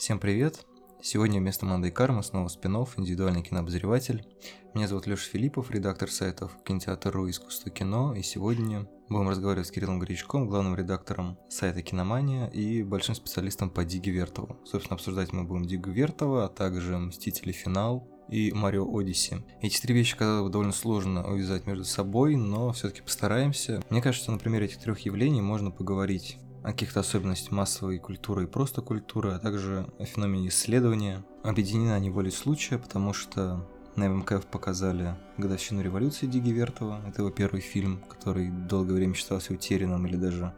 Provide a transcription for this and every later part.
Всем привет! Сегодня вместо Манды Карма снова спинов индивидуальный кинообозреватель. Меня зовут Леша Филиппов, редактор сайтов Кинотеатр.ру Искусство кино, и сегодня будем разговаривать с Кириллом Горячком, главным редактором сайта Киномания и большим специалистом по Диге Вертову. Собственно, обсуждать мы будем Дигу Вертова, а также Мстители Финал и Марио Одиссе. Эти три вещи, казалось бы, довольно сложно увязать между собой, но все-таки постараемся. Мне кажется, на примере этих трех явлений можно поговорить каких-то особенностях массовой культуры и просто культуры, а также о феномене исследования. Объединены они волей случая, потому что на МКФ показали годовщину революции Диги Вертова. Это его первый фильм, который долгое время считался утерянным или даже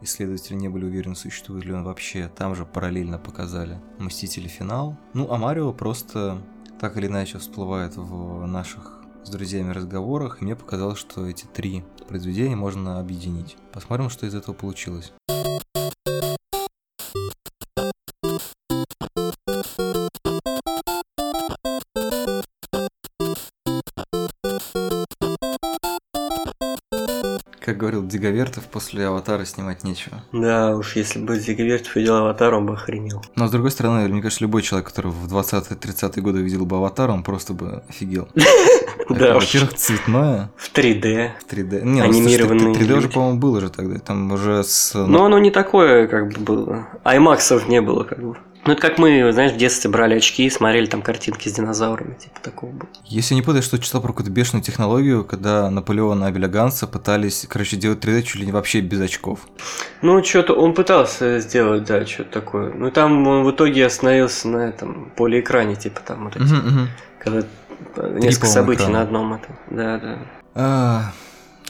исследователи не были уверены, существует ли он вообще. Там же параллельно показали «Мстители. Финал». Ну, а Марио просто так или иначе всплывает в наших с друзьями разговорах, и мне показалось, что эти три произведения можно объединить. Посмотрим, что из этого получилось. Как говорил Диговертов, после «Аватара» снимать нечего. Да уж, если бы Диговертов видел «Аватар», он бы охренел. Но, с другой стороны, мне кажется, любой человек, который в 20-30-е годы видел бы «Аватар», он просто бы офигел. Да. Во-первых, цветное. В 3D. В 3D. Не, ну, Анимированные 3D уже, по-моему, было же тогда. Там уже с... ну, Но оно не такое, как бы было. Аймаксов не было, как бы. Ну, это как мы, знаешь, в детстве брали очки и смотрели там картинки с динозаврами, типа такого было. Если не путаю, что читал про какую-то бешеную технологию, когда Наполеона Абеля Ганса пытались, короче, делать 3D чуть ли не вообще без очков. Ну, что-то он пытался сделать, да, что-то такое. Ну, там он в итоге остановился на этом полиэкране, типа там вот эти, Мгм, мгм. когда несколько событий экрана. на одном этом. Да, да. А,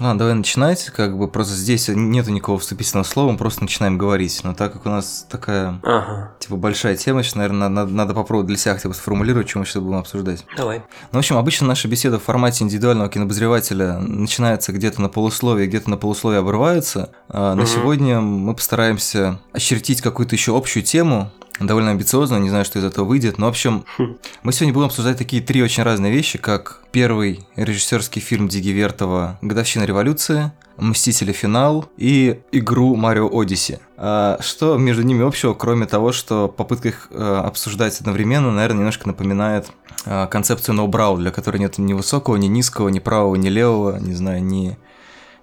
Ладно, давай начинать. Как бы просто здесь нету никакого вступительного слова, мы просто начинаем говорить. Но так как у нас такая, Ага. типа, большая тема, сейчас, наверное, надо, надо попробовать для себя хотя бы сформулировать, что мы сейчас будем обсуждать. Давай. Ну, в общем, обычно наша беседа в формате индивидуального кинобозревателя начинается где-то на полусловие, где-то на полусловие обрывается. А на Мгм. сегодня мы постараемся очертить какую-то еще общую тему, довольно амбициозно, не знаю, что из этого выйдет. Но, в общем, Хм. мы сегодня будем обсуждать такие три очень разные вещи, как первый режиссерский фильм Диги Вертова «Годовщина революции», «Мстители. Финал» и игру «Марио Одиссе». А что между ними общего, кроме того, что попытка их э, обсуждать одновременно, наверное, немножко напоминает э, концепцию ноу-брау, для которой нет ни высокого, ни низкого, ни правого, ни левого, не знаю, ни,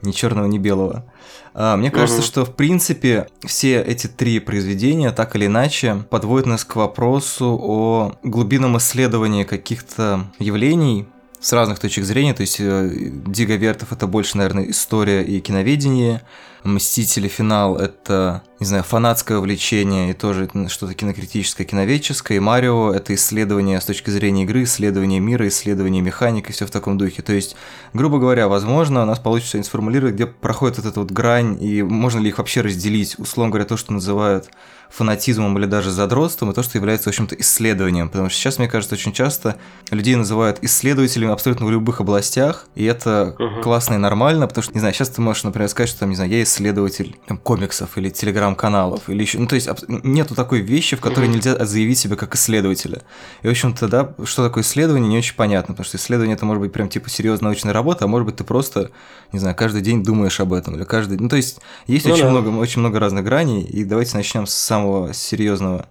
ни черного, ни белого. А, Мне кажется, Мгм. что в принципе все эти три произведения так или иначе подводят нас к вопросу о глубинном исследовании каких-то явлений с разных точек зрения. То есть э, Дига Вертов это больше, наверное, история и киноведение. Мстители финал это, не знаю, фанатское увлечение и тоже что-то кинокритическое, киноведческое. И Марио это исследование с точки зрения игры, исследование мира, исследование механик и все в таком духе. То есть, грубо говоря, возможно, у нас получится сформулировать, где проходит вот эта вот грань, и можно ли их вообще разделить. Условно говоря, то, что называют фанатизмом или даже задротством, и то, что является, в общем-то, исследованием. Потому что сейчас, мне кажется, очень часто людей называют исследователями абсолютно в любых областях, и это Мгм. классно и нормально, потому что, не знаю, сейчас ты можешь, например, сказать, что там, не знаю, я исследователь там, комиксов или телеграм-каналов, или еще, ну, то есть нету такой вещи, в которой Мгм. нельзя заявить себя как исследователя. И, в общем-то, да, что такое исследование, не очень понятно, потому что исследование это может быть прям типа серьезная научная работа, а может быть ты просто, не знаю, каждый день думаешь об этом, или каждый... Ну, то есть есть Ну очень, да. много, очень много разных граней, и давайте начнем с самого серьезного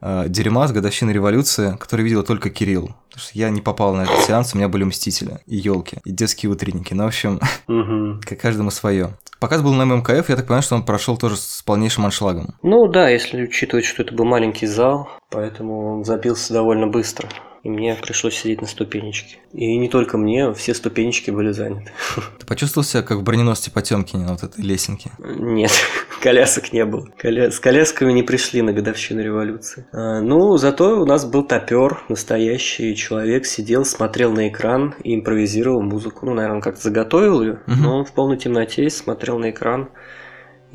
э, дерьма с годовщины революции, который видел только Кирилл. Потому что я не попал на этот сеанс, у меня были мстители, и елки, и детские утренники. Ну, в общем, как каждому свое. Показ был на МКФ, я так понимаю, что он прошел тоже с полнейшим аншлагом. Ну да, если учитывать, что это был маленький зал, поэтому он забился довольно быстро. И мне пришлось сидеть на ступенечке. И не только мне, все ступенечки были заняты. Ты почувствовал себя как в броненосце Потемкине на вот этой лесенке? Нет, колясок не было. Коля- С колясками не пришли на годовщину революции. А, ну, зато у нас был топер, настоящий человек, сидел, смотрел на экран и импровизировал музыку. Ну, наверное, как-то заготовил ее, Мгм. но он в полной темноте смотрел на экран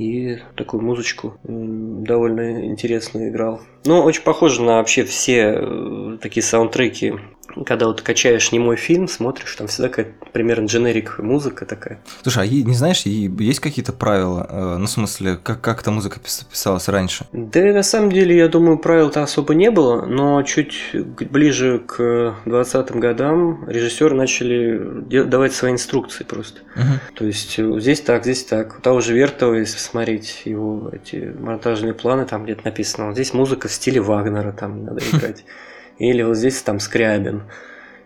и такую музычку довольно интересную играл. Ну, очень похоже на вообще все э, такие саундтреки когда вот качаешь немой фильм, смотришь, там всегда какая-то примерно дженерик музыка такая. Слушай, а не знаешь, есть какие-то правила? Э, ну, в смысле, как, как эта музыка писалась раньше? Да, на самом деле, я думаю, правил-то особо не было, но чуть ближе к 20-м годам режиссеры начали давать свои инструкции просто. Угу. То есть э, здесь так, здесь так. У того же Вертова, если посмотреть его эти монтажные планы, там где-то написано, вот здесь музыка в стиле Вагнера, там надо играть или вот здесь там Скрябин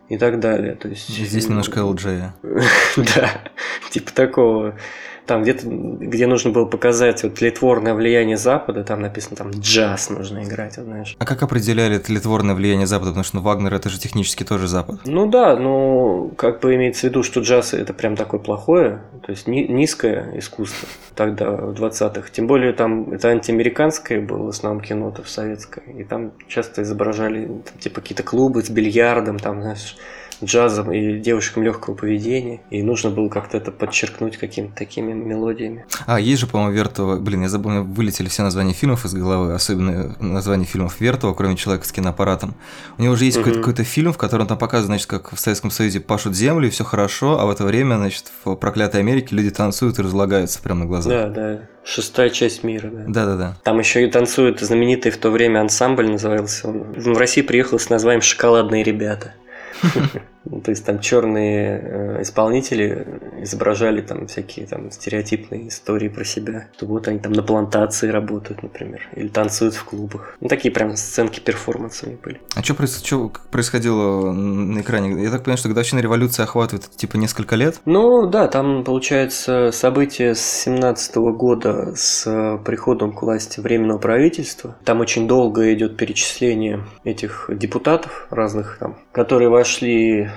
и так далее. То есть, здесь немножко LJ. да, типа такого там где-то, где нужно было показать вот тлетворное влияние Запада, там написано там джаз нужно играть, вот, знаешь. А как определяли тлетворное влияние Запада? Потому что ну, Вагнер это же технически тоже Запад. Ну да, ну как бы имеется в виду, что джаз это прям такое плохое, то есть ни, низкое искусство тогда, в 20-х. Тем более там это антиамериканское было в основном кино, то в советское. И там часто изображали там, типа какие-то клубы с бильярдом, там, знаешь, джазом и девушкам легкого поведения, и нужно было как-то это подчеркнуть какими-то такими мелодиями. А, есть же, по-моему, Вертова, блин, я забыл, вылетели все названия фильмов из головы, особенно названия фильмов Вертова, кроме человека с киноаппаратом. У него уже есть угу. какой-то, какой-то фильм, в котором там показывают, значит, как в Советском Союзе пашут землю, и все хорошо, а в это время, значит, в проклятой Америке люди танцуют и разлагаются прямо на глазах. Да, да. Шестая часть мира, да. Да, да, да. Там еще и танцует знаменитый в то время ансамбль назывался. Он в России приехал с названием Шоколадные ребята. フフフ。То есть там черные э, исполнители изображали там всякие там стереотипные истории про себя. То вот они там на плантации работают, например, или танцуют в клубах. Ну, такие прям сценки перформансами были. А что, проис... что происходило на экране? Я так понимаю, что годовщина революции охватывает типа несколько лет? Ну да, там получается события с 17 года с приходом к власти Временного правительства. Там очень долго идет перечисление этих депутатов разных там, которые вошли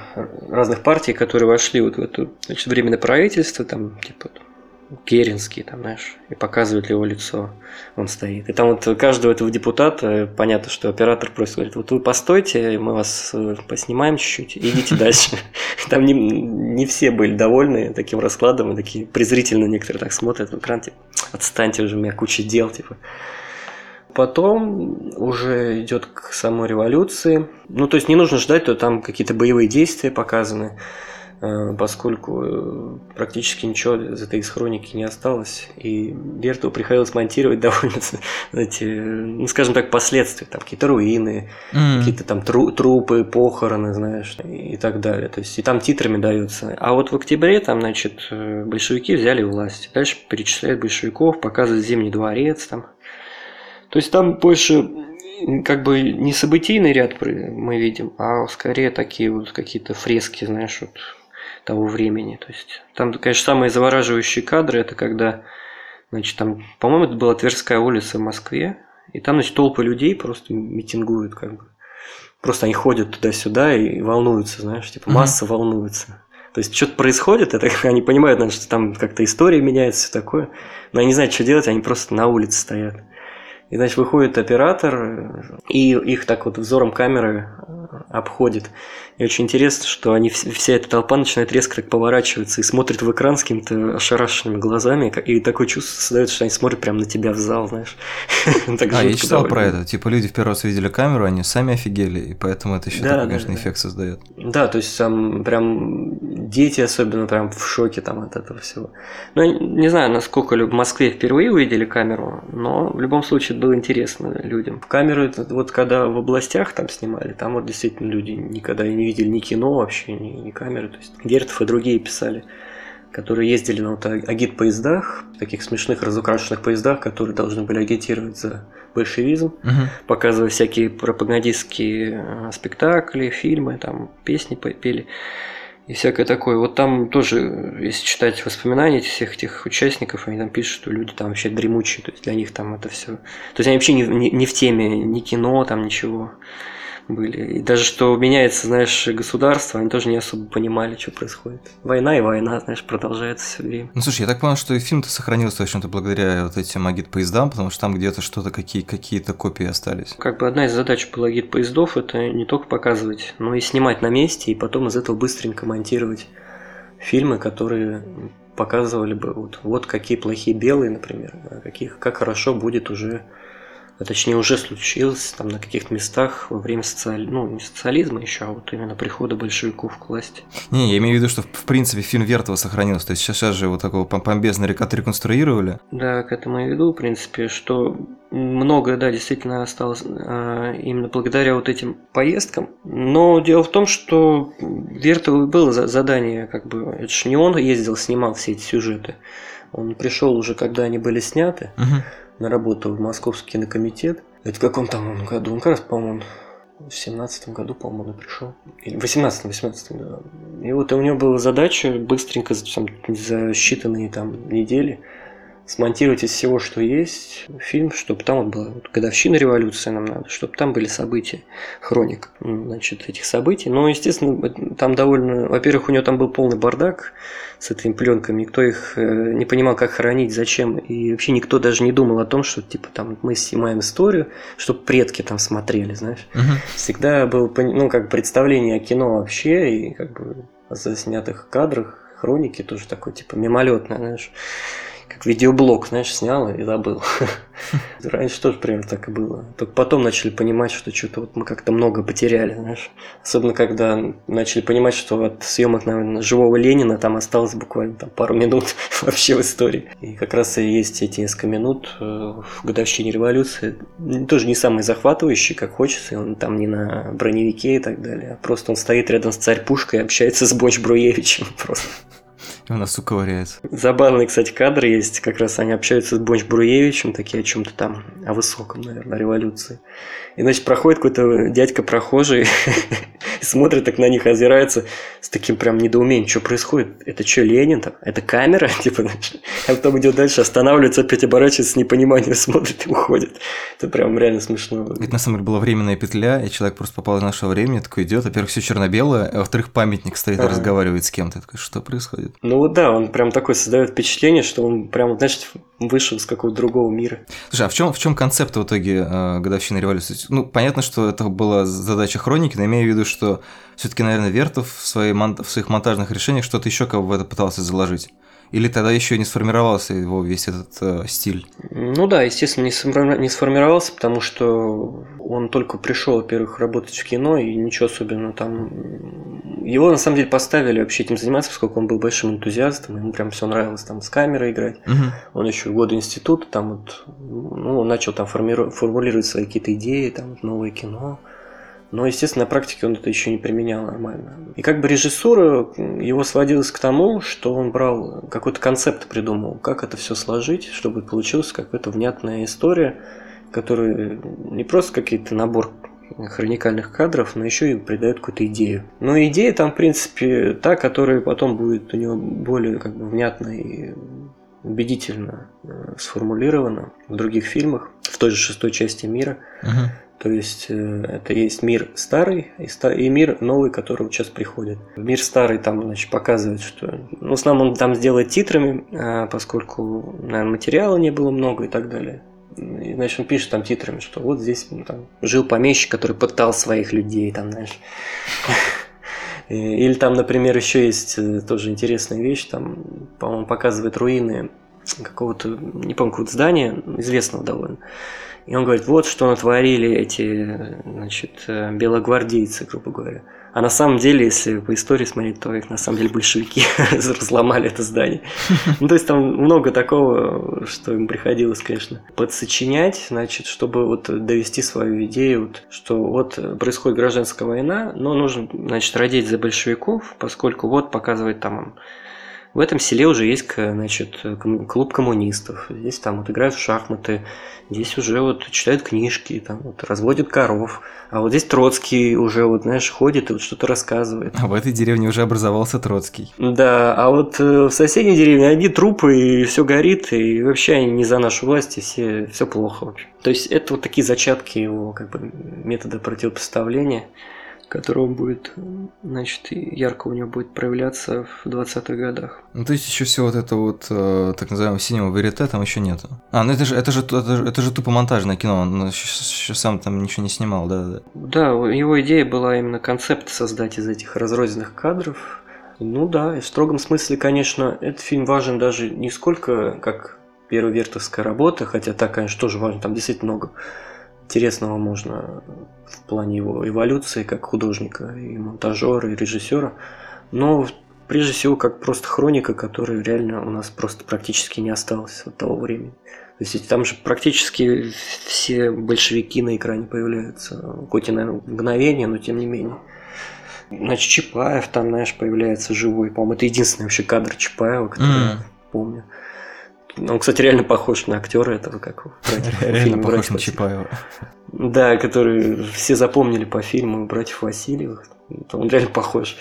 разных партий, которые вошли вот в это значит, временное правительство, там, типа, Керенский, там, знаешь, и показывают его лицо, он стоит. И там вот каждого этого депутата, понятно, что оператор просит, говорит, вот вы постойте, мы вас э, поснимаем чуть-чуть, идите дальше. Там не, не все были довольны таким раскладом, и такие презрительно некоторые так смотрят в экран, типа, отстаньте уже, у меня куча дел, типа. Потом уже идет к самой революции. Ну, то есть не нужно ждать, то там какие-то боевые действия показаны, э, поскольку э, практически ничего из этой из хроники не осталось. И Берту приходилось монтировать довольно, знаете, ну, скажем так, последствия. Там какие-то руины, mm. какие-то там тру- трупы, похороны, знаешь, и так далее. То есть и там титрами даются. А вот в октябре там, значит, э, большевики взяли власть. Дальше перечисляют большевиков, показывают Зимний дворец там то есть там больше как бы не событийный ряд мы видим, а скорее такие вот какие-то фрески, знаешь, вот того времени. То есть там, конечно, самые завораживающие кадры это когда, значит, там, по-моему, это была Тверская улица в Москве, и там, значит, толпы людей просто митингуют, как бы. Просто они ходят туда-сюда и волнуются, знаешь, типа масса mm-hmm. волнуется. То есть что-то происходит, это они понимают, наверное, что там как-то история меняется, все такое. Но они не знают, что делать, они просто на улице стоят. И, значит, выходит оператор, и их так вот взором камеры обходит. И очень интересно, что они, вся эта толпа начинает резко так поворачиваться и смотрит в экран с какими-то ошарашенными глазами, и такое чувство создается, что они смотрят прямо на тебя в зал, знаешь. а, я читал про это. Типа люди в первый раз видели камеру, они сами офигели, и поэтому это еще такой, конечно, эффект создает. Да, то есть там прям дети особенно прям в шоке там от этого всего. Ну, не знаю, насколько в Москве впервые увидели камеру, но в любом случае было интересно людям. В камеру, вот когда в областях там снимали, там вот действительно люди никогда и не видели ни кино вообще, ни, ни камеры. То есть Гертов и другие писали, которые ездили на вот агит-поездах, таких смешных разукрашенных поездах, которые должны были агитировать за большевизм, угу. показывая всякие пропагандистские э, спектакли, фильмы, там песни пели и всякое такое. Вот там тоже, если читать воспоминания всех этих участников, они там пишут, что люди там вообще дремучие, то есть для них там это все. То есть они вообще не, не, не в теме ни кино, там ничего были. И даже что меняется, знаешь, государство, они тоже не особо понимали, что происходит. Война и война, знаешь, продолжается все время. Ну слушай, я так понял, что и фильм-то сохранился, в общем-то, благодаря вот этим агит-поездам, потому что там где-то что-то, какие, какие-то копии остались. Как бы одна из задач было агит-поездов это не только показывать, но и снимать на месте, и потом из этого быстренько монтировать фильмы, которые показывали бы вот, вот какие плохие белые, например, а каких, как хорошо будет уже а точнее уже случилось там на каких-то местах во время социали... ну, не социализма еще, а вот именно прихода большевиков к власти. Не, я имею в виду, что в принципе фильм Вертова сохранился, то есть сейчас, сейчас же его такого помпезно реконструировали. Да, к этому и веду, в принципе, что многое, да, действительно осталось а, именно благодаря вот этим поездкам. Но дело в том, что Вертову было задание, как бы, это же не он ездил, снимал все эти сюжеты. Он пришел уже, когда они были сняты, угу. На работу в Московский кинокомитет. Это в каком там году? Он как раз, по-моему, в семнадцатом году, по-моему, он пришел. В восемнадцатом, восемнадцатом, да. И вот у него была задача быстренько, за считанные там недели смонтировать из всего, что есть, фильм, чтобы там вот была вот, годовщина революции нам надо, чтобы там были события, хроник, значит, этих событий. Но, естественно, там довольно... Во-первых, у него там был полный бардак с этими пленками, никто их э, не понимал, как хранить, зачем, и вообще никто даже не думал о том, что, типа, там, мы снимаем историю, чтобы предки там смотрели, знаешь. Угу. Всегда было, ну, как представление о кино вообще, и как бы о заснятых кадрах, хроники тоже такое, типа, мимолетное, знаешь как видеоблог, знаешь, снял и забыл. Раньше тоже примерно так и было. Только потом начали понимать, что что-то вот мы как-то много потеряли, знаешь. Особенно когда начали понимать, что от съемок, наверное, живого Ленина там осталось буквально там, пару минут вообще в истории. И как раз и есть эти несколько минут э, в годовщине революции. Тоже не самые захватывающие, как хочется. И он там не на броневике и так далее. А просто он стоит рядом с царь пушкой и общается с Бонч Бруевичем просто. И он в носу ковыряется. Забавные, кстати, кадры есть. Как раз они общаются с Бонч Бруевичем, такие о чем-то там, о высоком, наверное, о революции. И, значит, проходит какой-то дядька прохожий, смотрит так на них, озирается с таким прям недоумением, что происходит? Это что, Ленин там? Это камера? Типа, значит, а потом идет дальше, останавливается, опять оборачивается с непониманием, смотрит и уходит. Это прям реально смешно. Это на самом деле была временная петля, и человек просто попал в наше время, такой идет, во-первых, все черно-белое, а во-вторых, памятник стоит и разговаривает с кем-то. Такой, что происходит? Ну вот да, он прям такой создает впечатление, что он прям, значит, вышел из какого-то другого мира. Слушай, а в чем в чем концепт в итоге э, годовщины революции? Ну, понятно, что это была задача хроники, но имею в виду, что все-таки, наверное, Вертов в, своей, в своих монтажных решениях что-то еще как бы в это пытался заложить. Или тогда еще не сформировался его весь этот э, стиль? Ну да, естественно, не, не сформировался, потому что он только пришел, во-первых, работать в кино, и ничего особенного там... Его, на самом деле, поставили вообще этим заниматься, поскольку он был большим энтузиастом, ему прям все нравилось там с камерой играть. Угу. Он еще годы института там вот, ну, он начал там формиру... формулировать свои какие-то идеи, там, новое кино. Но, естественно, на практике он это еще не применял нормально. И как бы режиссура его сводилась к тому, что он брал какой-то концепт придумал, как это все сложить, чтобы получилась какая-то внятная история, которая не просто какие-то набор хроникальных кадров, но еще и придает какую-то идею. Но идея там, в принципе, та, которая потом будет у него более как бы внятно и убедительно э, сформулирована в других фильмах, в той же шестой части мира. Uh-huh. То есть э, это есть мир старый и мир новый, который сейчас приходит. Мир старый там, значит, показывает, что... Ну, в основном он там сделает титрами, а поскольку, наверное, материала не было много и так далее. И, значит, он пишет там титрами, что вот здесь ну, там, жил помещик, который пытал своих людей, там, знаешь. Или там, например, еще есть э, тоже интересная вещь, там, по-моему, показывает руины какого-то, не помню, какого-то здания, известного довольно. И он говорит, вот что натворили эти, значит, э, белогвардейцы, грубо говоря. А на самом деле, если по истории смотреть, то их на самом деле большевики разломали это здание. Ну, то есть там много такого, что им приходилось, конечно, подсочинять, значит, чтобы вот довести свою идею, вот, что вот происходит гражданская война, но нужно, значит, родить за большевиков, поскольку вот показывает там в этом селе уже есть, значит, клуб коммунистов. Здесь там вот играют в шахматы, здесь уже вот читают книжки, там вот разводят коров. А вот здесь Троцкий уже вот, знаешь, ходит и вот что-то рассказывает. А в этой деревне уже образовался Троцкий. Да, а вот э, в соседней деревне одни трупы, и все горит, и вообще они не за нашу власть, и все, все плохо вообще. То есть это вот такие зачатки его как бы метода противопоставления которого будет, значит, ярко у него будет проявляться в 20-х годах. Ну, то есть еще все вот это вот э, так называемого синего верите там еще нету. А, ну это же, это же, это же, это же тупо монтажное кино, он еще, сам там ничего не снимал, да, да. Да, его идея была именно концепт создать из этих разрозненных кадров. Ну да, и в строгом смысле, конечно, этот фильм важен даже не сколько как первая вертовская работа, хотя так, конечно, тоже важно, там действительно много интересного можно в плане его эволюции как художника, и монтажера, и режиссера. Но прежде всего как просто хроника, которая реально у нас просто практически не осталась от того времени. То есть там же практически все большевики на экране появляются, хоть и на мгновение, но тем не менее. Значит, Чапаев там, знаешь, появляется живой. По-моему, это единственный вообще кадр Чапаева, который mm. я помню. Он, кстати, реально похож на актера этого, как Реально похож на Чапаева. Да, который все запомнили по фильму «Братьев Васильевых». Он реально похож.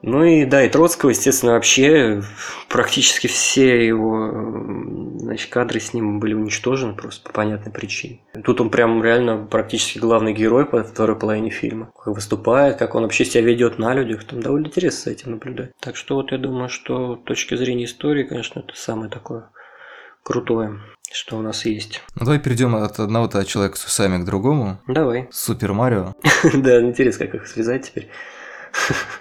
Ну и да, и Троцкого, естественно, вообще практически все его значит, кадры с ним были уничтожены просто по понятной причине. Тут он прям реально практически главный герой по второй половине фильма. Как выступает, как он вообще себя ведет на людях. Там довольно интересно с этим наблюдать. Так что вот я думаю, что с точки зрения истории, конечно, это самое такое крутое, что у нас есть. Ну давай перейдем от одного-то человека с усами к другому. Давай. Супер Марио. Да, интересно, как их связать теперь.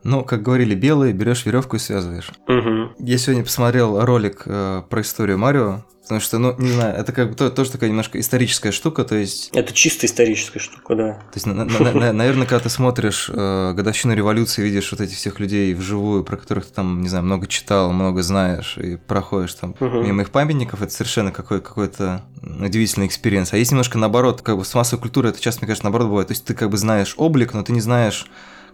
Ну, как говорили белые, берешь веревку и связываешь. Угу. Я сегодня посмотрел ролик э, про историю Марио, потому что, ну, не знаю, это как бы то, тоже такая немножко историческая штука, то есть... Это чисто историческая штука, да. То есть, на, на, на, наверное, когда ты смотришь э, годовщину революции, видишь вот этих всех людей вживую, про которых ты там, не знаю, много читал, много знаешь, и проходишь там угу. мимо их памятников, это совершенно какой- какой-то удивительный experience. А есть немножко наоборот, как бы с массовой культурой это часто, мне кажется, наоборот бывает. То есть ты как бы знаешь облик, но ты не знаешь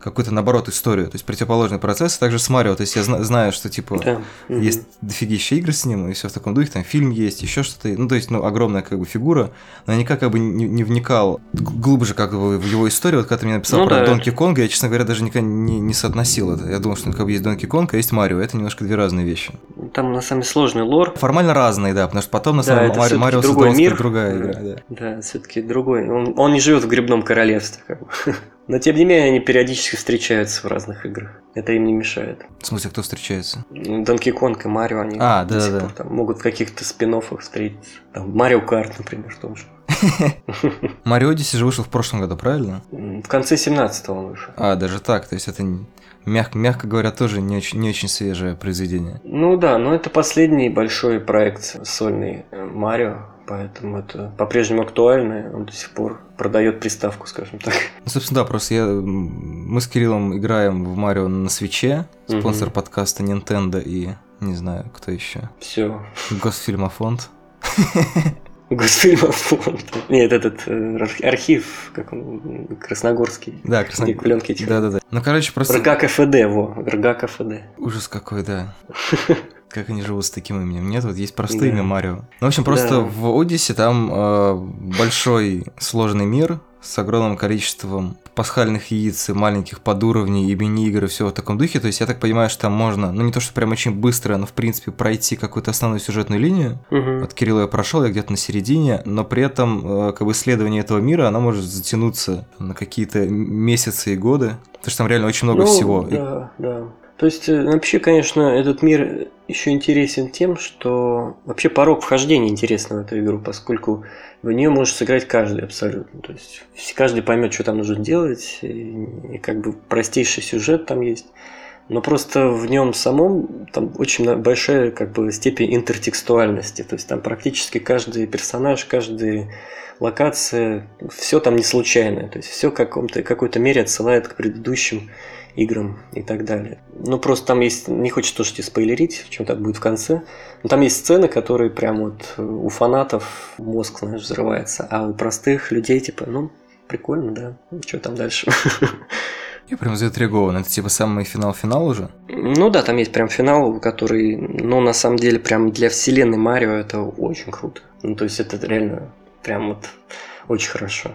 какую-то, наоборот, историю, то есть противоположный процесс. Также с Марио, то есть я зна- знаю, что, типа, да. есть угу. дофигища игр с ним, и все в таком духе, там фильм есть, еще что-то, ну, то есть, ну, огромная, как бы, фигура, но я никак, как бы, не, не вникал глубже, как бы, в его историю. Вот когда ты мне написал ну, про да. Донки Конга, я, честно говоря, даже никогда не, не соотносил это. Я думал, что, ну, как бы, есть Донки Конг, а есть Марио, это немножко две разные вещи. Там, на самом деле, сложный лор. Формально разные, да, потому что потом, на самом деле, Марио, Марио другой мир. другая игра, да. Да, все-таки другой. Он, он не живет в грибном королевстве, как бы. Но тем не менее они периодически встречаются в разных играх. Это им не мешает. В смысле, кто встречается? Донки Конг и Марио, они а, да, да. там, могут в каких-то спин встретиться. Там Марио Карт, например, том же. Марио Одиссе же вышел в прошлом году, правильно? В конце 17-го он вышел. А, даже так, то есть это мягко, мягко говоря, тоже не очень, не очень свежее произведение. Ну да, но это последний большой проект сольный э, Марио. Поэтому это по-прежнему актуально, он до сих пор продает приставку, скажем так. Ну, собственно, да, просто я, мы с Кириллом играем в Марио на свече, спонсор угу. подкаста Nintendo и не знаю, кто еще. Все. Госфильмофонд. Госфильмофонд. Нет, этот э, архив, как он, Красногорский. Да, Красногорский. Пленки эти. Да, да, да. Ну, короче, просто... РГ КФД, во, РГ КФД. Ужас какой, да. Как они живут с таким именем? Нет, вот есть простое да. имя Марио. Ну, в общем, просто да. в Одиссе там э, большой сложный мир с огромным количеством пасхальных яиц, и маленьких подуровней и мини-игр и все в таком духе. То есть я так понимаю, что там можно, ну не то, что прям очень быстро, но в принципе пройти какую-то основную сюжетную линию. Угу. Вот Кирилла я прошел, я где-то на середине, но при этом э, как бы исследование этого мира, оно может затянуться на какие-то месяцы и годы. Потому что там реально очень много ну, всего. Да, да. То есть, э, вообще, конечно, этот мир еще интересен тем, что вообще порог вхождения интересен в эту игру, поскольку в нее может сыграть каждый абсолютно. То есть каждый поймет, что там нужно делать, и, как бы простейший сюжет там есть. Но просто в нем самом там очень большая как бы степень интертекстуальности. То есть там практически каждый персонаж, каждая локация, все там не случайное. То есть все в каком-то какой-то мере отсылает к предыдущим играм и так далее. Ну, просто там есть, не хочется тоже тебе спойлерить, чем так будет в конце, но там есть сцены, которые прям вот у фанатов мозг, знаешь, взрывается, а у простых людей, типа, ну, прикольно, да, что там дальше? Я прям заинтригован. Это типа самый финал-финал уже? Ну да, там есть прям финал, который, ну, на самом деле, прям для вселенной Марио это очень круто. Ну, то есть это реально прям вот очень хорошо.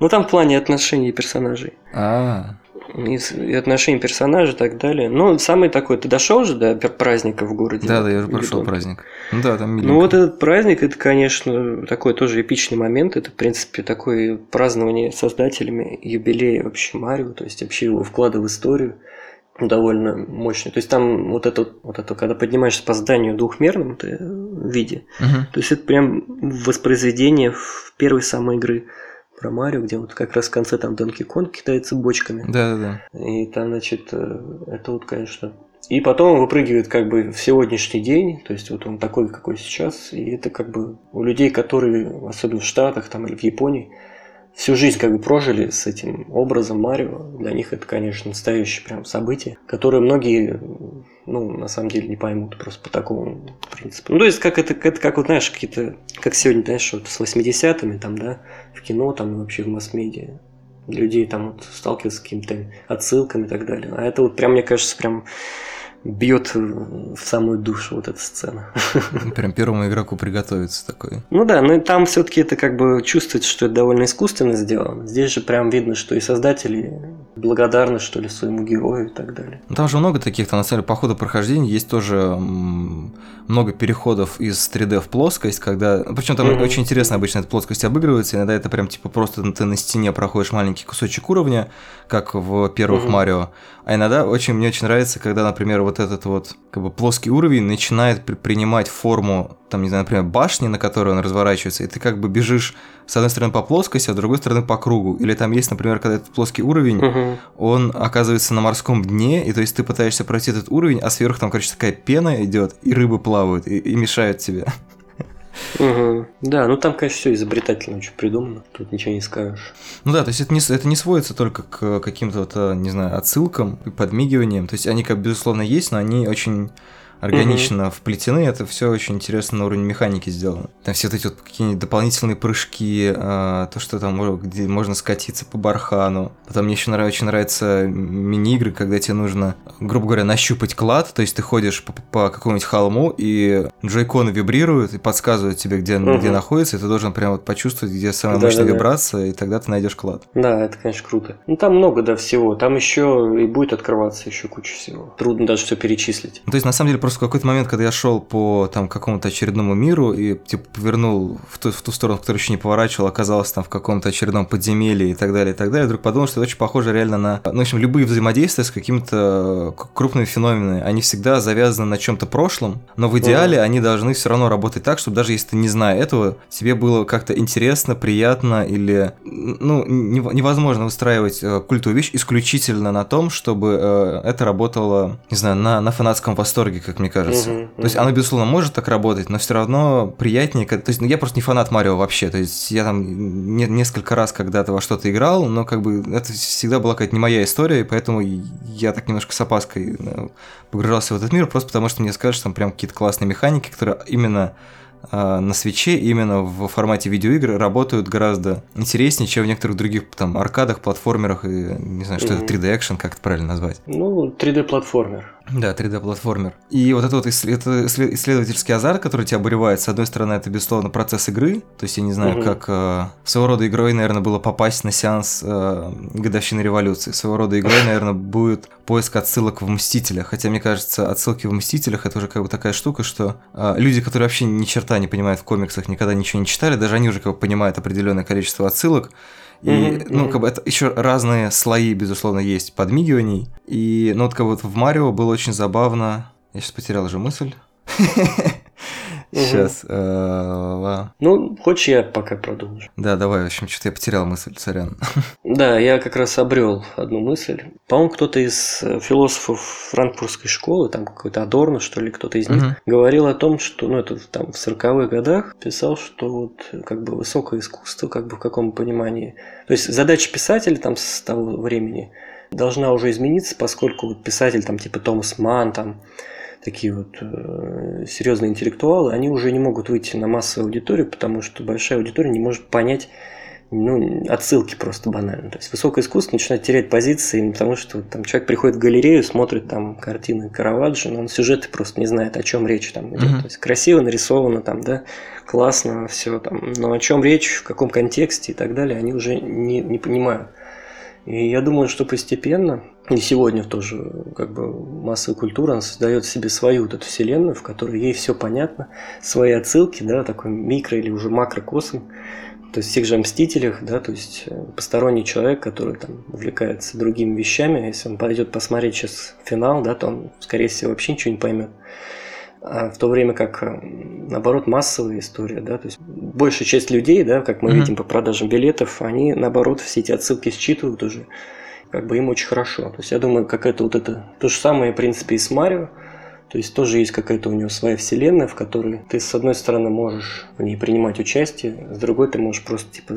Ну, там в плане отношений персонажей. А, и, отношения персонажей и так далее. Ну, самый такой, ты дошел же до праздника в городе? Да, да, я уже прошел праздник. Ну да, там миленько. Ну вот этот праздник, это, конечно, такой тоже эпичный момент. Это, в принципе, такое празднование создателями юбилея вообще Марио, то есть вообще его вклада в историю довольно мощный. То есть там вот это, вот это когда поднимаешься по зданию двухмерном ты, виде, угу. то есть это прям воспроизведение в первой самой игры про Марио, где вот как раз в конце там Донки Конг кидается бочками. Да-да-да. И там, значит, э, это вот, конечно, И потом он выпрыгивает как бы в сегодняшний день, то есть вот он такой, какой сейчас, и это как бы у людей, которые, особенно в Штатах там или в Японии, всю жизнь как бы прожили с этим образом Марио, для них это, конечно, настоящее прям событие, которое многие, ну, на самом деле не поймут просто по такому принципу. Ну, то есть, как это, это как вот, знаешь, какие-то, как сегодня, знаешь, вот с 80-ми там, да, в кино там и вообще в масс-медиа людей там вот сталкиваются с какими-то отсылками и так далее. А это вот прям, мне кажется, прям бьет в самую душу вот эта сцена. Прям первому игроку приготовиться такой. Ну да, но там все-таки это как бы чувствуется, что это довольно искусственно сделано. Здесь же прям видно, что и создатели благодарны, что ли, своему герою и так далее. Ну, там же много таких, там на самом деле по ходу прохождения есть тоже много переходов из 3D в плоскость, когда... Причем там mm-hmm. очень интересно обычно эта плоскость обыгрывается, иногда это прям типа просто ты на стене проходишь маленький кусочек уровня, как в первых mm-hmm. А иногда очень мне очень нравится, когда, например, вот этот вот как бы плоский уровень начинает при- принимать форму, там, не знаю, например, башни, на которой он разворачивается, и ты как бы бежишь с одной стороны по плоскости, а с другой стороны по кругу. Или там есть, например, когда этот плоский уровень, угу. он оказывается на морском дне, и то есть ты пытаешься пройти этот уровень, а сверху там, короче, такая пена идет, и рыбы плавают, и, и мешают тебе. Угу. Да, ну там, конечно, все изобретательно очень придумано, тут ничего не скажешь. Ну да, то есть это не, это не сводится только к каким-то, а, не знаю, отсылкам и подмигиваниям. То есть они, как безусловно, есть, но они очень органично угу. вплетены, это все очень интересно на уровне механики сделано. Там все вот эти вот какие-нибудь дополнительные прыжки, э, то, что там где можно скатиться по бархану. Потом мне еще нравится, очень нравятся мини-игры, когда тебе нужно, грубо говоря, нащупать клад, то есть ты ходишь по, по какому-нибудь холму, и джойконы вибрируют и подсказывают тебе, где, угу. где находится, и ты должен прям вот почувствовать, где самая да, мощная да, вибрация, да. и тогда ты найдешь клад. Да, это, конечно, круто. Ну, там много, да, всего. Там еще и будет открываться еще куча всего. Трудно даже все перечислить. Ну, то есть, на самом деле, просто в какой-то момент, когда я шел по там какому-то очередному миру и типа повернул в ту, в ту сторону, которую еще не поворачивал, оказался там в каком-то очередном подземелье и так далее, и так далее, вдруг подумал, что это очень похоже реально на, ну, в общем, любые взаимодействия с какими-то крупными феноменами, они всегда завязаны на чем-то прошлом, но в идеале они должны все равно работать так, чтобы даже если ты не зная этого, тебе было как-то интересно, приятно или, ну, невозможно выстраивать э, культовую вещь исключительно на том, чтобы э, это работало, не знаю, на, на фанатском восторге, как мне кажется. Угу, то есть оно, безусловно, может так работать, но все равно приятнее. То есть, ну, я просто не фанат Марио вообще. То есть я там не, несколько раз когда-то во что-то играл, но как бы это всегда была какая-то не моя история, и поэтому я так немножко с опаской э, погружался в этот мир, просто потому что мне скажут, что там прям какие-то классные механики, которые именно а, на свече именно в формате видеоигр работают гораздо интереснее, чем в некоторых других там аркадах, платформерах и не знаю, что mm-hmm. это 3D экшен, как это правильно назвать. Ну, 3D платформер. Да, 3D-платформер. И вот этот вот исследовательский азарт, который тебя обуревает, с одной стороны, это, безусловно, процесс игры. То есть я не знаю, угу. как э, своего рода игрой, наверное, было попасть на сеанс э, годовщины революции. Своего рода игрой, наверное, будет поиск отсылок в «Мстителях». Хотя, мне кажется, отсылки в «Мстителях» — это уже как бы такая штука, что э, люди, которые вообще ни черта не понимают в комиксах, никогда ничего не читали, даже они уже как бы понимают определенное количество отсылок. И, mm-hmm. ну, как бы это еще разные слои, безусловно, есть подмигиваний. И, ну, вот как вот в Марио было очень забавно. Я сейчас потерял уже мысль. Сейчас. Э, ну, хочешь, я пока продолжу. Да, давай, в общем, что-то я потерял мысль, сорян. Да, я как раз обрел одну мысль. По-моему, кто-то из э, философов франкфуртской школы, там какой-то Адорно, что ли, кто-то из них, говорил о том, что, ну, это там в 40-х годах писал, что вот как бы высокое искусство, как бы в каком понимании. То есть задача писателя там с того времени должна уже измениться, поскольку вот писатель там типа Томас Ман, там такие вот э, серьезные интеллектуалы, они уже не могут выйти на массовую аудиторию, потому что большая аудитория не может понять ну, отсылки просто банально. То есть высокое искусство начинает терять позиции, потому что там человек приходит в галерею, смотрит там картины Караваджо, но он сюжеты просто не знает, о чем речь там идет. Mm-hmm. То есть красиво нарисовано там, да, классно все там, но о чем речь, в каком контексте и так далее, они уже не, не понимают. И я думаю, что постепенно, и сегодня тоже как бы массовая культура, она создает себе свою вот эту вселенную, в которой ей все понятно, свои отсылки, да, такой микро или уже макрокосм, то есть в тех же «Мстителях», да, то есть э, посторонний человек, который там увлекается другими вещами, если он пойдет посмотреть сейчас финал, да, то он, скорее всего, вообще ничего не поймет. А в то время как, э, наоборот, массовая история, да, то есть большая часть людей, да, как мы mm-hmm. видим по продажам билетов, они, наоборот, все эти отсылки считывают уже как бы им очень хорошо. То есть я думаю, какая-то вот это то же самое, в принципе, и с Марио. То есть тоже есть какая-то у него своя вселенная, в которой ты, с одной стороны, можешь в ней принимать участие, с другой ты можешь просто типа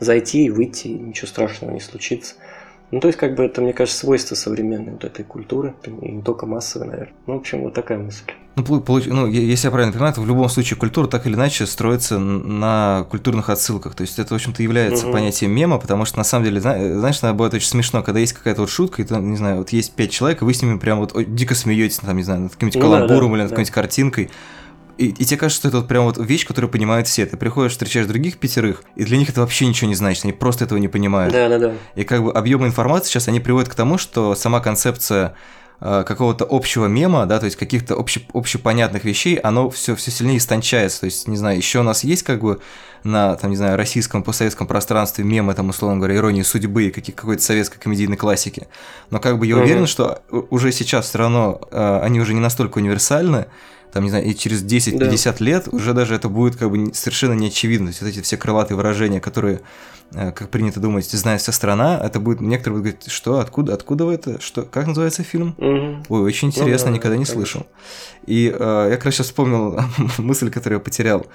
зайти и выйти, и ничего страшного не случится. Ну, то есть, как бы это, мне кажется, свойство современной вот этой культуры, и не только массовой, наверное. Ну, в общем, вот такая мысль. Ну, получ... ну, если я правильно понимаю, то в любом случае культура так или иначе строится на культурных отсылках. То есть это, в общем-то, является угу. понятием мема, потому что на самом деле, знаешь, иногда бывает очень смешно, когда есть какая-то вот шутка, и там, не знаю, вот есть пять человек, и вы с ними прям вот дико смеетесь, там, не знаю, над каким-нибудь ну, каламбуром да, или над да. какой-нибудь картинкой. И, и тебе кажется, что это вот прям вот вещь, которую понимают все. Ты приходишь, встречаешь других пятерых, и для них это вообще ничего не значит, они просто этого не понимают. Да, да, да. И как бы объемы информации сейчас, они приводят к тому, что сама концепция э, какого-то общего мема, да, то есть каких-то общеп, общепонятных вещей, оно все, все сильнее истончается. То есть, не знаю, еще у нас есть как бы на, там, не знаю, российском, постсоветском пространстве мемы, там, условно говоря, иронии судьбы, каких, какой-то советской комедийной классики. Но как бы я уверен, что уже сейчас все равно э, они уже не настолько универсальны, там, не знаю, и через 10-50 да. лет уже даже это будет как бы совершенно неочевидно. То есть вот эти все крылатые выражения, которые, э, как принято думать, знает вся страна, это будет, некоторые будут говорить, что, откуда, откуда вы это, что, как называется фильм? Угу. Ой, очень ну интересно, ну, да, никогда не конечно. слышал. И э, я раз сейчас вспомнил мысль, которую я потерял.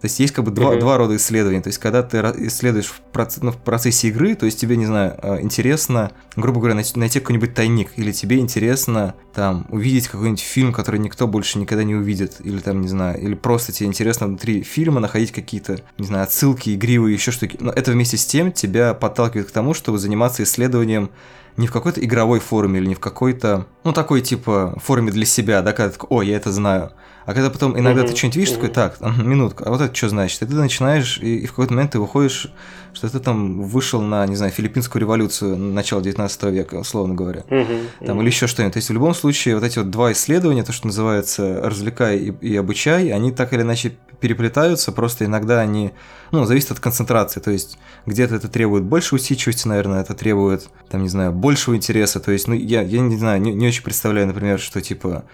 То есть есть как бы два, uh-huh. два рода исследований. То есть когда ты исследуешь в, проц... ну, в процессе игры, то есть тебе, не знаю, э, интересно, грубо говоря, найти, найти какой-нибудь тайник, или тебе интересно там увидеть какой-нибудь фильм, который никто больше никогда не увидит, или там, не знаю, или просто тебе интересно внутри фильма находить какие-то, не знаю, отсылки, игривые, еще что-то. Но это вместе с тем тебя подталкивает к тому, чтобы заниматься исследованием не в какой-то игровой форме или не в какой-то, ну, такой типа форме для себя, да, когда ты такой, о, я это знаю, а когда потом иногда uh-huh. ты что-нибудь видишь, uh-huh. такой, так, минутку, а вот это что значит? И ты начинаешь, и, и в какой-то момент ты выходишь, что ты там вышел на, не знаю, филиппинскую революцию начала 19 века, условно говоря. Uh-huh. Там, или еще что-нибудь. То есть в любом случае вот эти вот два исследования, то, что называется развлекай и, и обучай, они так или иначе переплетаются, просто иногда они, ну, зависит от концентрации, то есть где-то это требует больше усидчивости, наверное, это требует, там, не знаю, большего интереса, то есть, ну, я, я не знаю, не, не очень представляю, например, что, типа,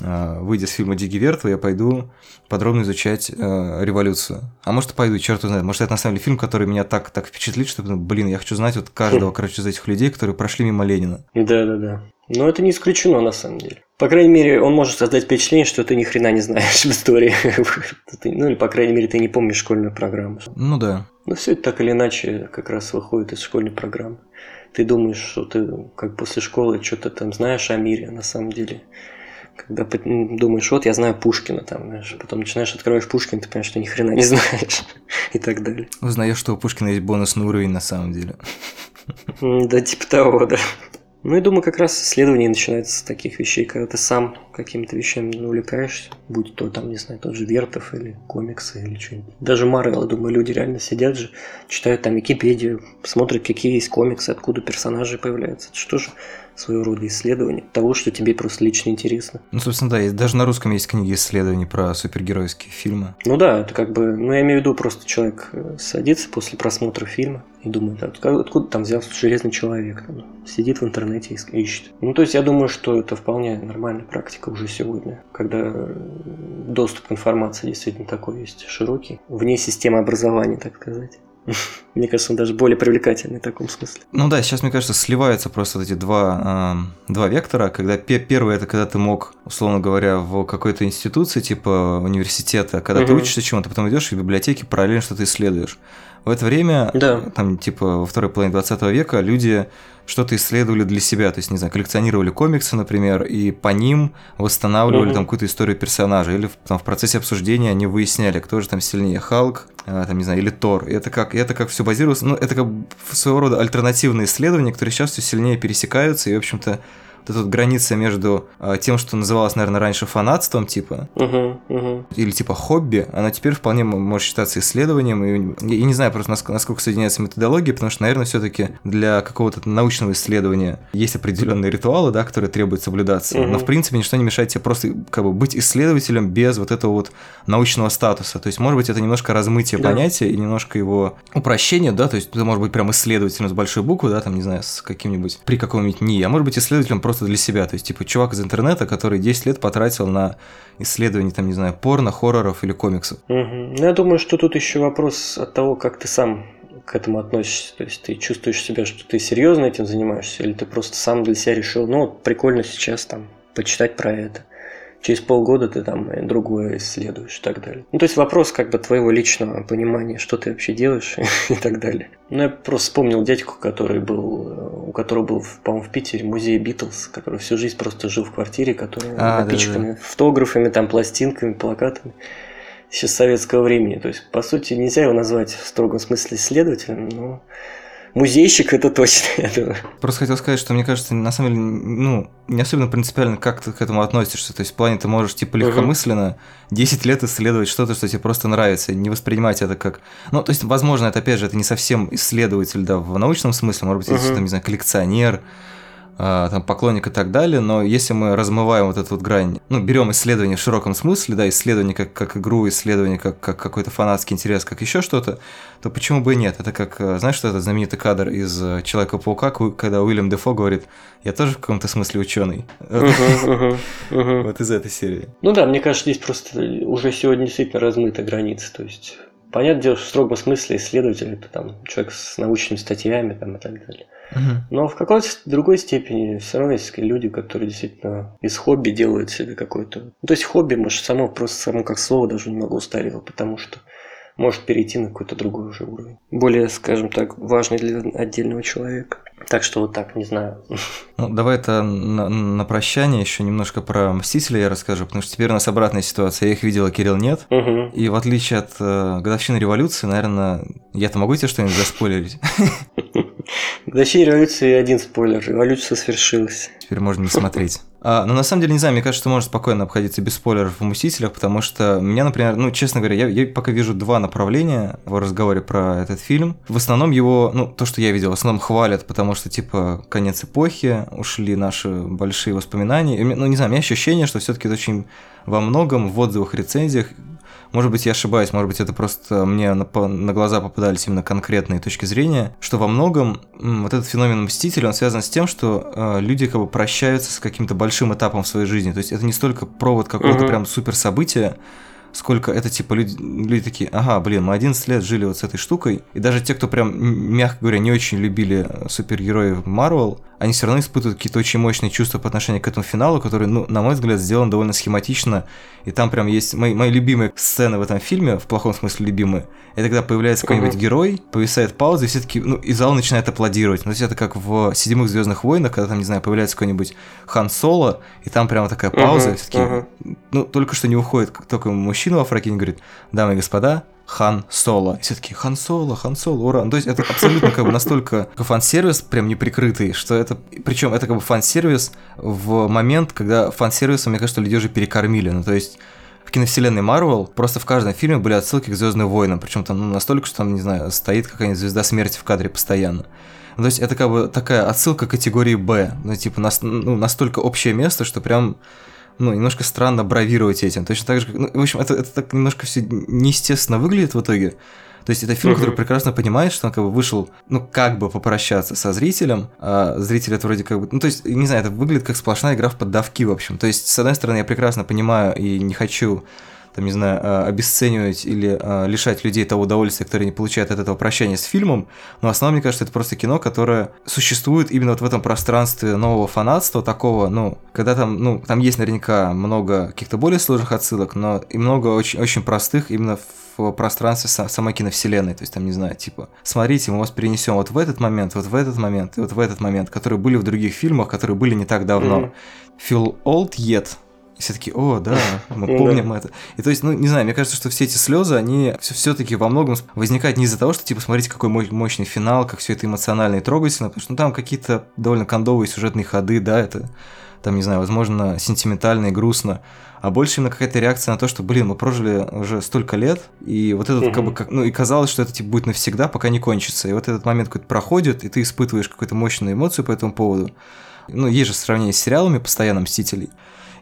а, выйдя с фильма «Дикий Вертл», я пойду подробно изучать э, революцию. А может, пойду, черт знает. Может, это на самом деле фильм, который меня так, так впечатлит, что, блин, я хочу знать вот каждого, короче, из этих людей, которые прошли мимо Ленина. Да-да-да. Но это не исключено, на самом деле. По крайней мере, он может создать впечатление, что ты ни хрена не знаешь в истории. ну, или, по крайней мере, ты не помнишь школьную программу. Ну да. Но все это так или иначе как раз выходит из школьной программы. Ты думаешь, что ты как после школы что-то там знаешь о мире, а на самом деле когда думаешь, вот я знаю Пушкина, там, знаешь, потом начинаешь открываешь Пушкина, ты понимаешь, что ни хрена не знаешь и так далее. Узнаешь, что у Пушкина есть бонусный уровень на самом деле. Да, типа того, да. Ну, я думаю, как раз исследование начинается с таких вещей, когда ты сам какими-то вещами увлекаешься, будь то там, не знаю, тот же Вертов или комиксы или что-нибудь. Даже Марвел, я думаю, люди реально сидят же, читают там Википедию, смотрят, какие есть комиксы, откуда персонажи появляются. Это что же своего рода исследование того, что тебе просто лично интересно. Ну, собственно, да, даже на русском есть книги исследований про супергеройские фильмы. Ну да, это как бы, ну я имею в виду, просто человек э, садится после просмотра фильма и думает, откуда, откуда там взялся железный человек, там, сидит в интернете и ищет. Ну, то есть я думаю, что это вполне нормальная практика уже сегодня, когда доступ к информации действительно такой есть широкий, вне системы образования, так сказать. Мне кажется, он даже более привлекательный в таком смысле. Ну да, сейчас, мне кажется, сливаются просто эти два, э, два вектора, когда первый это когда ты мог, условно говоря, в какой-то институции, типа университета, когда угу. ты учишься чему-то, потом идешь в библиотеке, параллельно что-то исследуешь. В это время, да. там, типа, во второй половине 20 века люди что-то исследовали для себя, то есть, не знаю, коллекционировали комиксы, например, и по ним восстанавливали mm-hmm. там какую-то историю персонажа, или там, в процессе обсуждения они выясняли, кто же там сильнее, Халк, а, там, не знаю, или Тор. И это как, это как все базируется, ну, это как своего рода альтернативные исследования, которые сейчас все сильнее пересекаются, и, в общем-то, вот эта граница между э, тем, что называлось, наверное, раньше фанатством, типа, uh-huh, uh-huh. или типа хобби, она теперь вполне может считаться исследованием. И, и не знаю просто, насколько соединяется методология, потому что, наверное, все-таки для какого-то научного исследования есть определенные ритуалы, да, которые требуют соблюдаться. Uh-huh. Но, в принципе, ничто не мешает тебе просто как бы быть исследователем без вот этого вот научного статуса. То есть, может быть, это немножко размытие да. понятия и немножко его упрощение, да, то есть ты может быть прям исследователем с большой буквы, да, там, не знаю, с каким-нибудь, при каком-нибудь НИИ, а может быть исследователем просто просто для себя. То есть, типа, чувак из интернета, который 10 лет потратил на исследование, там, не знаю, порно, хорроров или комиксов. Угу. Ну, я думаю, что тут еще вопрос от того, как ты сам к этому относишься? То есть ты чувствуешь себя, что ты серьезно этим занимаешься, или ты просто сам для себя решил, ну, прикольно сейчас там почитать про это? Через полгода ты там другое исследуешь и так далее. Ну, то есть вопрос как бы твоего личного понимания, что ты вообще делаешь и так далее. Ну, я просто вспомнил дядьку, который был, у которого был, по-моему, в Питере музей Битлз, который всю жизнь просто жил в квартире, который а, напичканы да, да. фотографами, там, пластинками, плакатами еще с советского времени. То есть, по сути, нельзя его назвать в строгом смысле исследователем, но музейщик это точно, я думаю. Просто хотел сказать, что мне кажется, на самом деле, ну, не особенно принципиально, как ты к этому относишься. То есть, в плане ты можешь, типа, легкомысленно 10 лет исследовать что-то, что тебе просто нравится, не воспринимать это как... Ну, то есть, возможно, это, опять же, это не совсем исследователь, да, в научном смысле, может быть, uh-huh. там, не знаю, коллекционер, там, поклонник и так далее, но если мы размываем вот эту вот грань, ну, берем исследование в широком смысле, да, исследование как, как игру, исследование как, как какой-то фанатский интерес, как еще что-то, то почему бы и нет? Это как, э, знаешь, что это знаменитый кадр из э, Человека-паука, когда Уильям Дефо говорит, я тоже в каком-то смысле ученый. Вот из этой серии. Ну да, мне кажется, здесь просто уже сегодня действительно размыта граница, то есть Понятное дело, что в строгом смысле исследователь это там человек с научными статьями там, и так далее. Но в какой-то другой степени все равно есть люди, которые действительно из хобби делают себе какой-то... Ну, то есть хобби, может, само просто само как слово даже немного устарело, потому что может перейти на какой-то другой уже уровень. Более, скажем так, важный для отдельного человека. Так что вот так, не знаю. Ну, давай это на, на прощание еще немножко про Мстителя я расскажу, потому что теперь у нас обратная ситуация. Я их видел, а Кирилл нет. Угу. И в отличие от э, годовщины революции, наверное, я-то могу тебе что-нибудь заспойлерить? Годовщина революции один спойлер. Революция свершилась. Теперь можно не смотреть. А, но на самом деле, не знаю, мне кажется, что можно спокойно обходиться без спойлеров в «Мстителях», потому что меня, например, ну, честно говоря, я, я пока вижу два направления в разговоре про этот фильм. В основном его, ну, то, что я видел, в основном хвалят, потому что, типа, конец эпохи, ушли наши большие воспоминания. И, ну, не знаю, у меня ощущение, что все таки это очень во многом в отзывах, рецензиях может быть, я ошибаюсь, может быть, это просто мне на, на глаза попадались именно конкретные точки зрения, что во многом вот этот феномен Мстителя, он связан с тем, что э, люди как бы прощаются с каким-то большим этапом в своей жизни. То есть это не столько провод какого-то mm-hmm. прям супер события, сколько это типа люди, люди такие, ага, блин, мы 11 лет жили вот с этой штукой, и даже те, кто прям, мягко говоря, не очень любили супергероев Марвел, они все равно испытывают какие-то очень мощные чувства по отношению к этому финалу, который, ну, на мой взгляд, сделан довольно схематично, и там прям есть мои, мои любимые сцены в этом фильме, в плохом смысле любимые, это когда появляется какой-нибудь герой, повисает пауза, и все таки ну, и зал начинает аплодировать. Ну, то есть это как в седьмых Звездных войнах, когда там, не знаю, появляется какой-нибудь Хан Соло, и там прямо такая пауза, uh-huh. и все таки uh-huh. ну, только что не уходит только мужчина во фраке, говорит, дамы и господа, Хан Соло. И все таки Хан Соло, Хан Соло, ура. Ну, то есть это абсолютно как бы настолько фан-сервис прям неприкрытый, что это... Причем это как бы фан-сервис в момент, когда фан-сервисом, мне кажется, людей уже перекормили. Ну, то есть в киновселенной Марвел просто в каждом фильме были отсылки к Звездным войнам, причем там ну, настолько, что там, не знаю, стоит какая-нибудь звезда смерти в кадре постоянно. Ну, то есть это как бы такая отсылка категории Б, ну, типа, нас, ну, настолько общее место, что прям ну, немножко странно бравировать этим. Точно так же, как, ну, в общем, это, это так немножко все неестественно выглядит в итоге. То есть это фильм, uh-huh. который прекрасно понимает, что он как бы вышел, ну, как бы попрощаться со зрителем, а зритель это вроде как бы, ну, то есть, не знаю, это выглядит как сплошная игра в поддавки, в общем. То есть, с одной стороны, я прекрасно понимаю и не хочу там, не знаю, а, обесценивать или а, лишать людей того удовольствия, которое они получают от этого прощания с фильмом, но в основном, мне кажется, это просто кино, которое существует именно вот в этом пространстве нового фанатства, такого, ну, когда там, ну, там есть наверняка много каких-то более сложных отсылок, но и много очень, очень простых именно в пространстве самой киновселенной, то есть там, не знаю, типа, смотрите, мы вас перенесем вот в этот момент, вот в этот момент и вот в этот момент, которые были в других фильмах, которые были не так давно. Mm-hmm. Feel old yet, и все таки о, да, мы помним это. И то есть, ну, не знаю, мне кажется, что все эти слезы, они все-таки во многом возникают не из-за того, что, типа, смотрите, какой мощный финал, как все это эмоционально и трогательно, потому что ну, там какие-то довольно кондовые сюжетные ходы, да, это там, не знаю, возможно, сентиментально и грустно, а больше именно какая-то реакция на то, что, блин, мы прожили уже столько лет, и вот этот, как бы, как, ну, и казалось, что это, типа, будет навсегда, пока не кончится, и вот этот момент какой-то проходит, и ты испытываешь какую-то мощную эмоцию по этому поводу. Ну, есть же сравнение с сериалами постоянно «Мстителей»,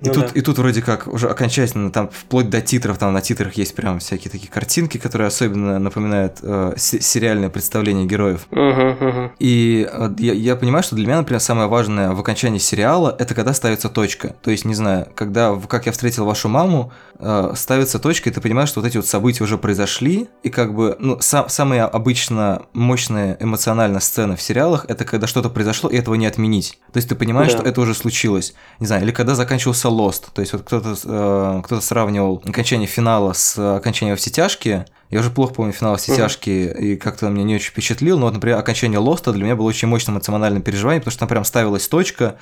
И, ну, тут, да. и тут вроде как уже окончательно, там вплоть до титров, там на титрах есть прям всякие такие картинки, которые особенно напоминают э, сериальное представление героев. Угу, угу. И э, я, я понимаю, что для меня, например, самое важное в окончании сериала это когда ставится точка. То есть, не знаю, когда как я встретил вашу маму, э, ставится точка, и ты понимаешь, что вот эти вот события уже произошли, и как бы, ну, сам, самые обычно мощные эмоциональные сцены в сериалах это когда что-то произошло, и этого не отменить. То есть ты понимаешь, да. что это уже случилось. Не знаю, или когда заканчивался Lost. То есть вот кто-то э, кто сравнивал окончание финала с окончанием все тяжкие. Я уже плохо помню финал все тяжкие, uh-huh. и как-то меня не очень впечатлил. Но вот, например, окончание Лоста для меня было очень мощным эмоциональным переживанием, потому что там прям ставилась точка,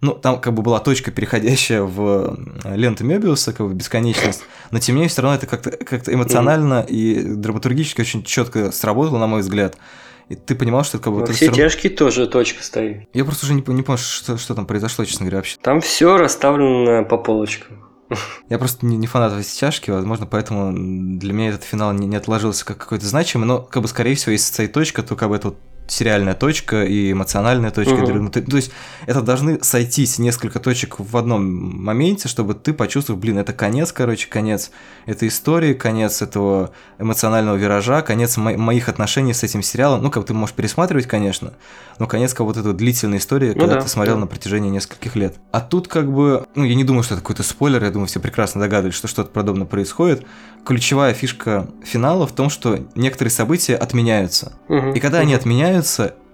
ну, там как бы была точка, переходящая в ленту Мебиуса, как бы бесконечность, но тем не менее все равно это как-то как эмоционально mm-hmm. и драматургически очень четко сработало, на мой взгляд. И ты понимал, что это как бы... Все тяжкие равно... тоже точка стоит. Я просто уже не, не помню, что, что там произошло, честно говоря, вообще. Там все расставлено по полочкам. Я просто не, не фанат тяжки, возможно, поэтому для меня этот финал не, не отложился как какой-то значимый, но, как бы, скорее всего, если стоит точка, то как бы это вот сериальная точка и эмоциональная точка. Угу. То есть это должны сойтись несколько точек в одном моменте, чтобы ты почувствовал, блин, это конец, короче, конец этой истории, конец этого эмоционального виража, конец мо- моих отношений с этим сериалом. Ну, как ты можешь пересматривать, конечно, но конец как вот этой длительной истории, ну, когда да, ты смотрел да. на протяжении нескольких лет. А тут как бы, ну, я не думаю, что это какой-то спойлер, я думаю, все прекрасно догадывались, что что-то подобное происходит. Ключевая фишка финала в том, что некоторые события отменяются. Угу, и когда угу. они отменяются,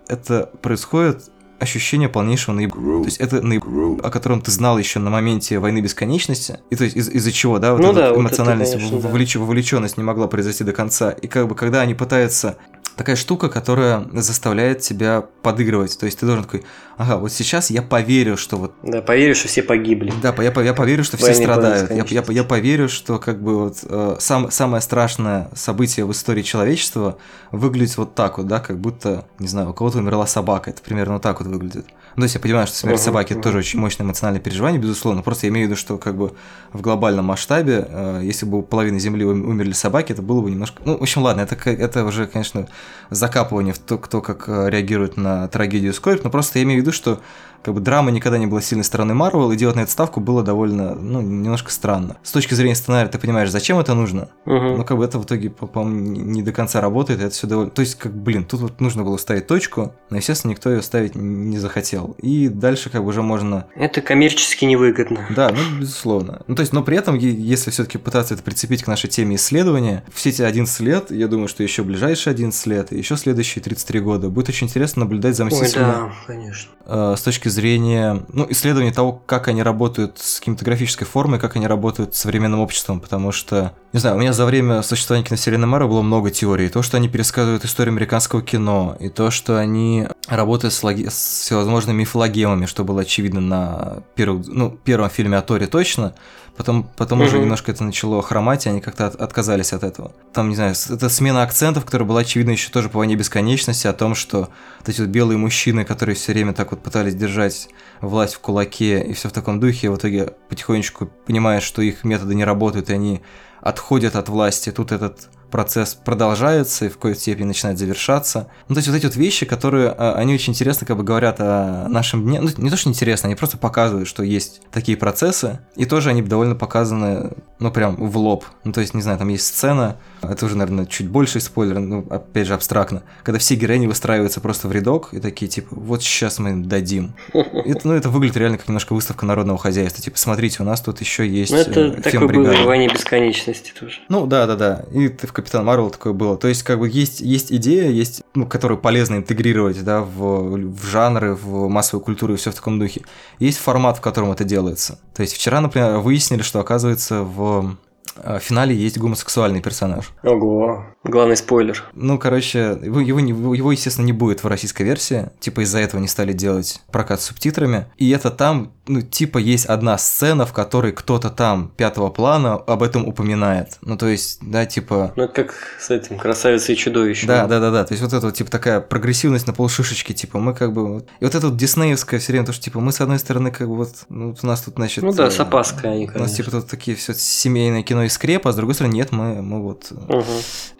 это происходит ощущение полнейшего наеб... То есть это наеб... о котором ты знал еще на моменте войны бесконечности. И то есть из- из-за чего, да, вот ну эта да, эмоциональность, вот это, конечно, вовлеч... да. вовлеченность не могла произойти до конца. И как бы когда они пытаются такая штука, которая заставляет тебя подыгрывать. То есть ты должен такой, ага, вот сейчас я поверю, что вот... Да, поверю, что все погибли. Да, я, я поверю, что все страдают. Я, я, я поверю, что как бы вот э, сам, самое страшное событие в истории человечества выглядит вот так вот, да, как будто, не знаю, у кого-то умерла собака. Это примерно вот так вот выглядит. Ну, то есть я понимаю, что смерть uh-huh, собаки uh-huh. тоже очень мощное эмоциональное переживание, безусловно. Просто я имею в виду, что как бы в глобальном масштабе, э, если бы половина Земли умерли собаки, это было бы немножко. Ну, в общем, ладно, это, это уже, конечно, закапывание в то, кто как э, реагирует на трагедию скорбь, но просто я имею в виду, что как бы драма никогда не была сильной стороны Марвел, и делать на эту ставку было довольно, ну, немножко странно. С точки зрения сценария ты понимаешь, зачем это нужно, угу. но как бы это в итоге, по-моему, не до конца работает, и это все довольно... То есть, как, блин, тут вот нужно было ставить точку, но, естественно, никто ее ставить не захотел. И дальше как бы уже можно... Это коммерчески невыгодно. Да, ну, безусловно. Ну, то есть, но при этом, если все-таки пытаться это прицепить к нашей теме исследования, все эти 11 лет, я думаю, что еще ближайшие 11 лет, и еще следующие 33 года, будет очень интересно наблюдать за. Ой, да, конечно. Э, с точки зрения, ну, исследования того, как они работают с кинематографической формой, как они работают с современным обществом, потому что, не знаю, у меня за время существования киновселенной Мара было много теорий. То, что они пересказывают историю американского кино, и то, что они работают с, логи... с всевозможными мифологемами, что было очевидно на первом, ну, первом фильме о Торе точно, Потом, потом угу. уже немножко это начало хромать, и они как-то от, отказались от этого. Там, не знаю, это смена акцентов, которая была очевидна еще тоже по войне бесконечности, о том, что вот эти вот белые мужчины, которые все время так вот пытались держать власть в кулаке и все в таком духе, в итоге потихонечку понимаешь, что их методы не работают, и они отходят от власти. Тут этот процесс продолжается и в какой-то степени начинает завершаться. Ну, то есть вот эти вот вещи, которые, а, они очень интересно как бы говорят о нашем дне. Ну, не то, что интересно, они просто показывают, что есть такие процессы. И тоже они довольно показаны, ну, прям в лоб. Ну, то есть, не знаю, там есть сцена, это уже, наверное, чуть больше спойлер, ну, опять же, абстрактно. Когда все героини выстраиваются просто в рядок и такие, типа, вот сейчас мы им дадим. Это, ну, это выглядит реально как немножко выставка народного хозяйства. Типа, смотрите, у нас тут еще есть Ну, это э, такое было в «Войне бесконечности» тоже. Ну, да-да-да. И ты в Капитан Марвел такое было. То есть, как бы, есть, есть идея, есть, ну, которую полезно интегрировать, да, в, в жанры, в массовую культуру и все в таком духе. Есть формат, в котором это делается. То есть, вчера, например, выяснили, что, оказывается, в в финале есть гомосексуальный персонаж. Ого, главный спойлер. Ну, короче, его, его, его, естественно, не будет в российской версии. Типа из-за этого не стали делать прокат с субтитрами. И это там, ну, типа есть одна сцена, в которой кто-то там пятого плана об этом упоминает. Ну, то есть, да, типа... Ну, как с этим красавицей и чудовищем. Да, да, да, да. То есть вот это вот, типа, такая прогрессивность на полшишечки, типа, мы как бы... И вот это вот диснеевское все время, то, что, типа, мы, с одной стороны, как бы вот, ну, у нас тут, значит... Ну да, с опаской они, конечно. У нас, типа, тут такие все семейное кино из скрепа, а с другой стороны, нет, мы, мы вот... Угу.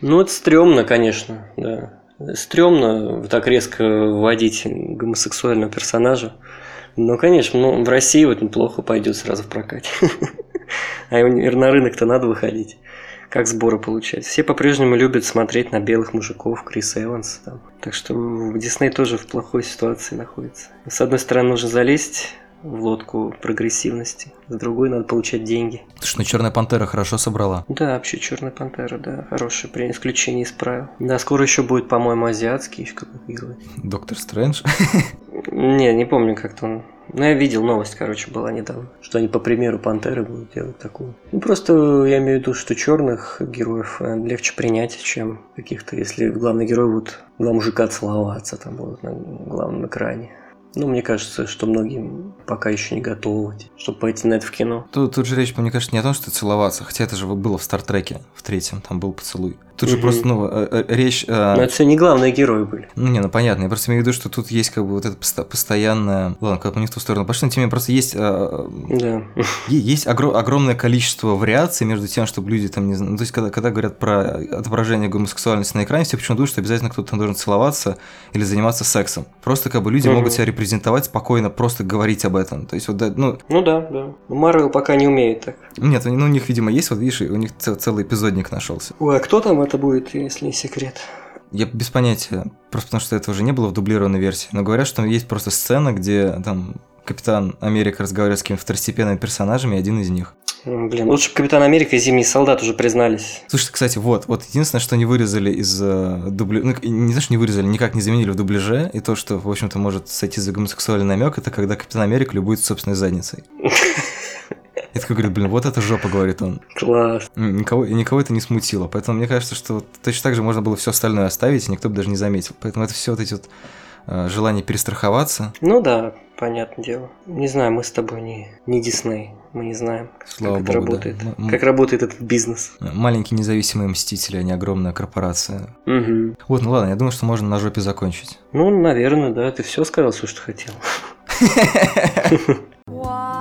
Ну, это стрёмно, конечно, да. Стрёмно так резко вводить гомосексуального персонажа. Ну, конечно, ну, в России вот неплохо пойдет сразу в прокате. А на рынок-то надо выходить. Как сборы получать. Все по-прежнему любят смотреть на белых мужиков, Криса Эванса. Так что Дисней тоже в плохой ситуации находится. С одной стороны, нужно залезть в лодку прогрессивности, с другой надо получать деньги. Ты что, Черная пантера хорошо собрала? Да, вообще Черная пантера, да, хорошее при исключении из правил. Да, скоро еще будет, по-моему, азиатский еще какой-то Доктор Стрэндж? Не, не помню, как-то он ну, я видел новость, короче, была недавно, что они по примеру Пантеры будут делать такую. Ну, просто я имею в виду, что черных героев э, легче принять, чем каких-то, если главный герой будет два мужика целоваться там будут на главном экране. Ну, мне кажется, что многим пока еще не готовы, чтобы пойти на это в кино. Тут, тут же речь, мне кажется, не о том, что целоваться, хотя это же было в Стартреке, в третьем, там был поцелуй. Тут угу. же просто, ну, э, э, речь... Э, Но это все не главные герои были. Ну, не, ну, понятно. Я просто имею в виду, что тут есть как бы вот это постоянное... Ладно, как бы не в ту сторону пошли, но тем просто есть... Да. Есть огр- огромное количество вариаций между тем, чтобы люди там не знаю... Ну, то есть, когда, когда говорят про отображение гомосексуальности на экране, все почему-то думают, что обязательно кто-то там должен целоваться или заниматься сексом. Просто как бы люди угу. могут себя репрезентовать спокойно, просто говорить об этом. То есть, вот, ну... Ну да, да. Марвел пока не умеет так. Нет, ну, у них, видимо, есть, вот видишь, у них целый эпизодник нашелся. Ой, а кто там это будет, если не секрет? Я без понятия, просто потому что это уже не было в дублированной версии, но говорят, что есть просто сцена, где там Капитан Америка разговаривает с какими-то второстепенными персонажами, и один из них. Блин, лучше бы Капитан Америка и Зимний Солдат уже признались. Слушайте, кстати, вот, вот единственное, что не вырезали из э, дубля... Ну, не что не вырезали, никак не заменили в дубляже, и то, что, в общем-то, может сойти за гомосексуальный намек, это когда Капитан Америка любуется собственной задницей. Я такой говорю, блин, вот это жопа, говорит он. Класс. Никого, никого это не смутило. Поэтому мне кажется, что точно так же можно было все остальное оставить, и никто бы даже не заметил. Поэтому это все вот эти вот э, желание перестраховаться. Ну да, понятное дело. Не знаю, мы с тобой не, не Дисней. Мы не знаем, Слава как Богу, это работает. Да. Как работает этот бизнес. Маленькие независимые мстители, а не огромная корпорация. Угу. Вот, ну ладно, я думаю, что можно на жопе закончить. Ну, наверное, да. Ты все сказал, все, что хотел. Don't